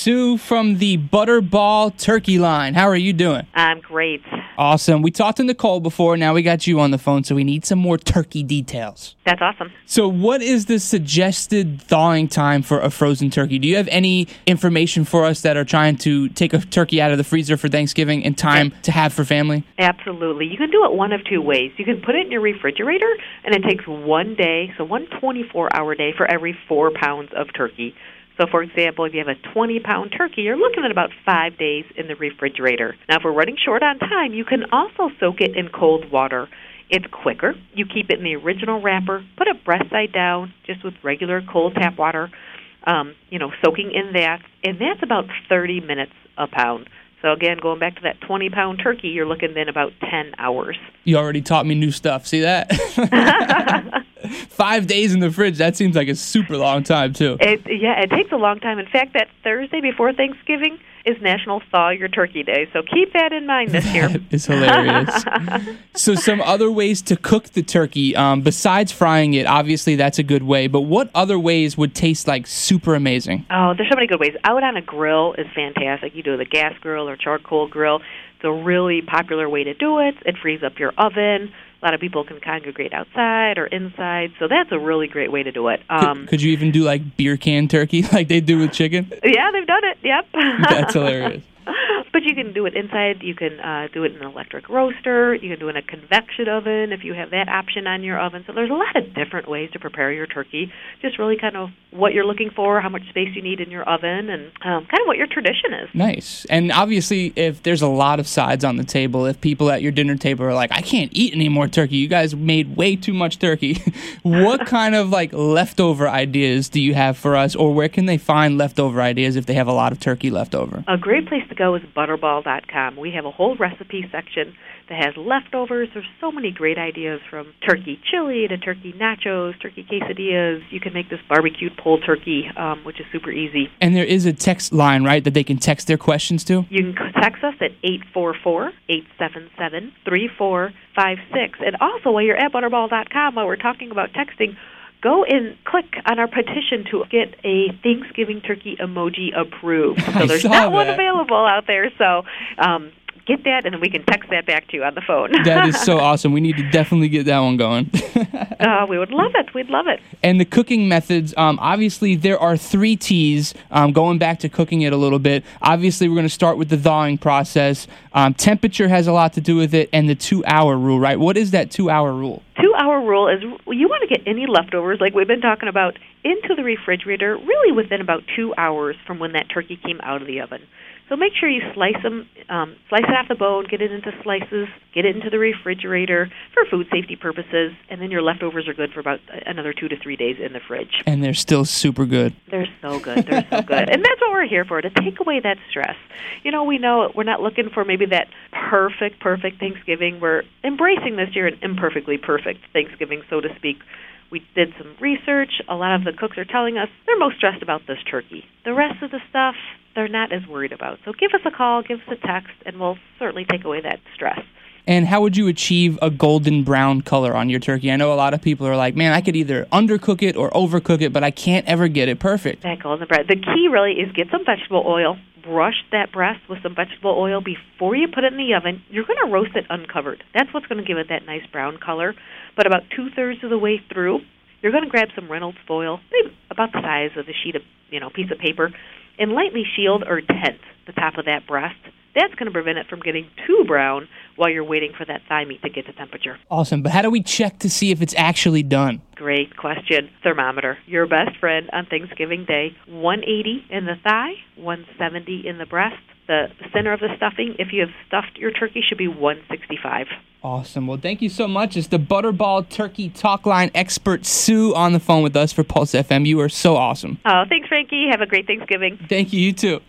Sue from the Butterball Turkey line. How are you doing? I'm great. Awesome. We talked to Nicole before. Now we got you on the phone, so we need some more turkey details. That's awesome. So, what is the suggested thawing time for a frozen turkey? Do you have any information for us that are trying to take a turkey out of the freezer for Thanksgiving in time to have for family? Absolutely. You can do it one of two ways. You can put it in your refrigerator, and it takes one day, so one 24 hour day for every four pounds of turkey. So, for example, if you have a 20 pound turkey, you're looking at about five days in the refrigerator. Now, if we're running short on time, you can also soak it in cold water. It's quicker. You keep it in the original wrapper, put it breast side down, just with regular cold tap water, um, you know, soaking in that, and that's about 30 minutes a pound. So again, going back to that 20 pound turkey, you're looking then about 10 hours. You already taught me new stuff. See that? Five days in the fridge. That seems like a super long time, too. It, yeah, it takes a long time. In fact, that Thursday before Thanksgiving is National Thaw Your Turkey Day. So keep that in mind this year. Is hilarious. so, some other ways to cook the turkey, um, besides frying it, obviously that's a good way, but what other ways would taste like super amazing? Oh, there's so many good ways. Out on a grill is fantastic. You do the gas grill or charcoal grill. It's a really popular way to do it. It frees up your oven. A lot of people can congregate outside or inside, so that's a really great way to do it. Um, could, could you even do like beer can turkey like they do with chicken? Yeah, they've done it. Yep. That's hilarious. But you can do it inside. You can uh, do it in an electric roaster. You can do it in a convection oven if you have that option on your oven. So there's a lot of different ways to prepare your turkey. Just really kind of what you're looking for, how much space you need in your oven, and um, kind of what your tradition is. Nice. And obviously, if there's a lot of sides on the table, if people at your dinner table are like, I can't eat any more turkey, you guys made way too much turkey. what kind of like leftover ideas do you have for us, or where can they find leftover ideas if they have a lot of turkey left over? A great place to go is butterball.com. We have a whole recipe section that has leftovers. There's so many great ideas from turkey chili to turkey nachos, turkey quesadillas. You can make this barbecued pulled turkey, um, which is super easy. And there is a text line, right, that they can text their questions to? You can text us at 844 877 3456. And also, while you're at butterball.com, while we're talking about texting, go and click on our petition to get a Thanksgiving turkey emoji approved. So there's not that. one available out there. So um, get that, and then we can text that back to you on the phone. that is so awesome. We need to definitely get that one going. uh, we would love it. We'd love it. And the cooking methods, um, obviously, there are three T's. Um, going back to cooking it a little bit, obviously, we're going to start with the thawing process. Um, temperature has a lot to do with it, and the two hour rule, right? What is that two hour rule? Hour rule is you want to get any leftovers, like we've been talking about, into the refrigerator really within about two hours from when that turkey came out of the oven. So make sure you slice them, um, slice it off the bone, get it into slices, get it into the refrigerator for food safety purposes, and then your leftovers are good for about another two to three days in the fridge. And they're still super good. They're so good. They're so good. And that's what we're here for, to take away that stress. You know, we know we're not looking for maybe that perfect, perfect Thanksgiving. We're embracing this year an imperfectly perfect Thanksgiving, so to speak. We did some research. A lot of the cooks are telling us they're most stressed about this turkey. The rest of the stuff, they're not as worried about. So give us a call, give us a text, and we'll certainly take away that stress. And how would you achieve a golden brown color on your turkey? I know a lot of people are like, man, I could either undercook it or overcook it, but I can't ever get it perfect. That golden brown. The key really is get some vegetable oil, brush that breast with some vegetable oil before you put it in the oven. You're going to roast it uncovered. That's what's going to give it that nice brown color. But about two thirds of the way through, you're going to grab some Reynolds foil, maybe about the size of a sheet of you know piece of paper, and lightly shield or tent the top of that breast. That's going to prevent it from getting too brown while you're waiting for that thigh meat to get to temperature. Awesome. But how do we check to see if it's actually done? Great question. Thermometer. Your best friend on Thanksgiving Day. 180 in the thigh, 170 in the breast. The center of the stuffing, if you have stuffed your turkey, should be 165. Awesome. Well, thank you so much. It's the Butterball Turkey Talk Line expert Sue on the phone with us for Pulse FM. You are so awesome. Oh, thanks, Frankie. Have a great Thanksgiving. Thank you. You too.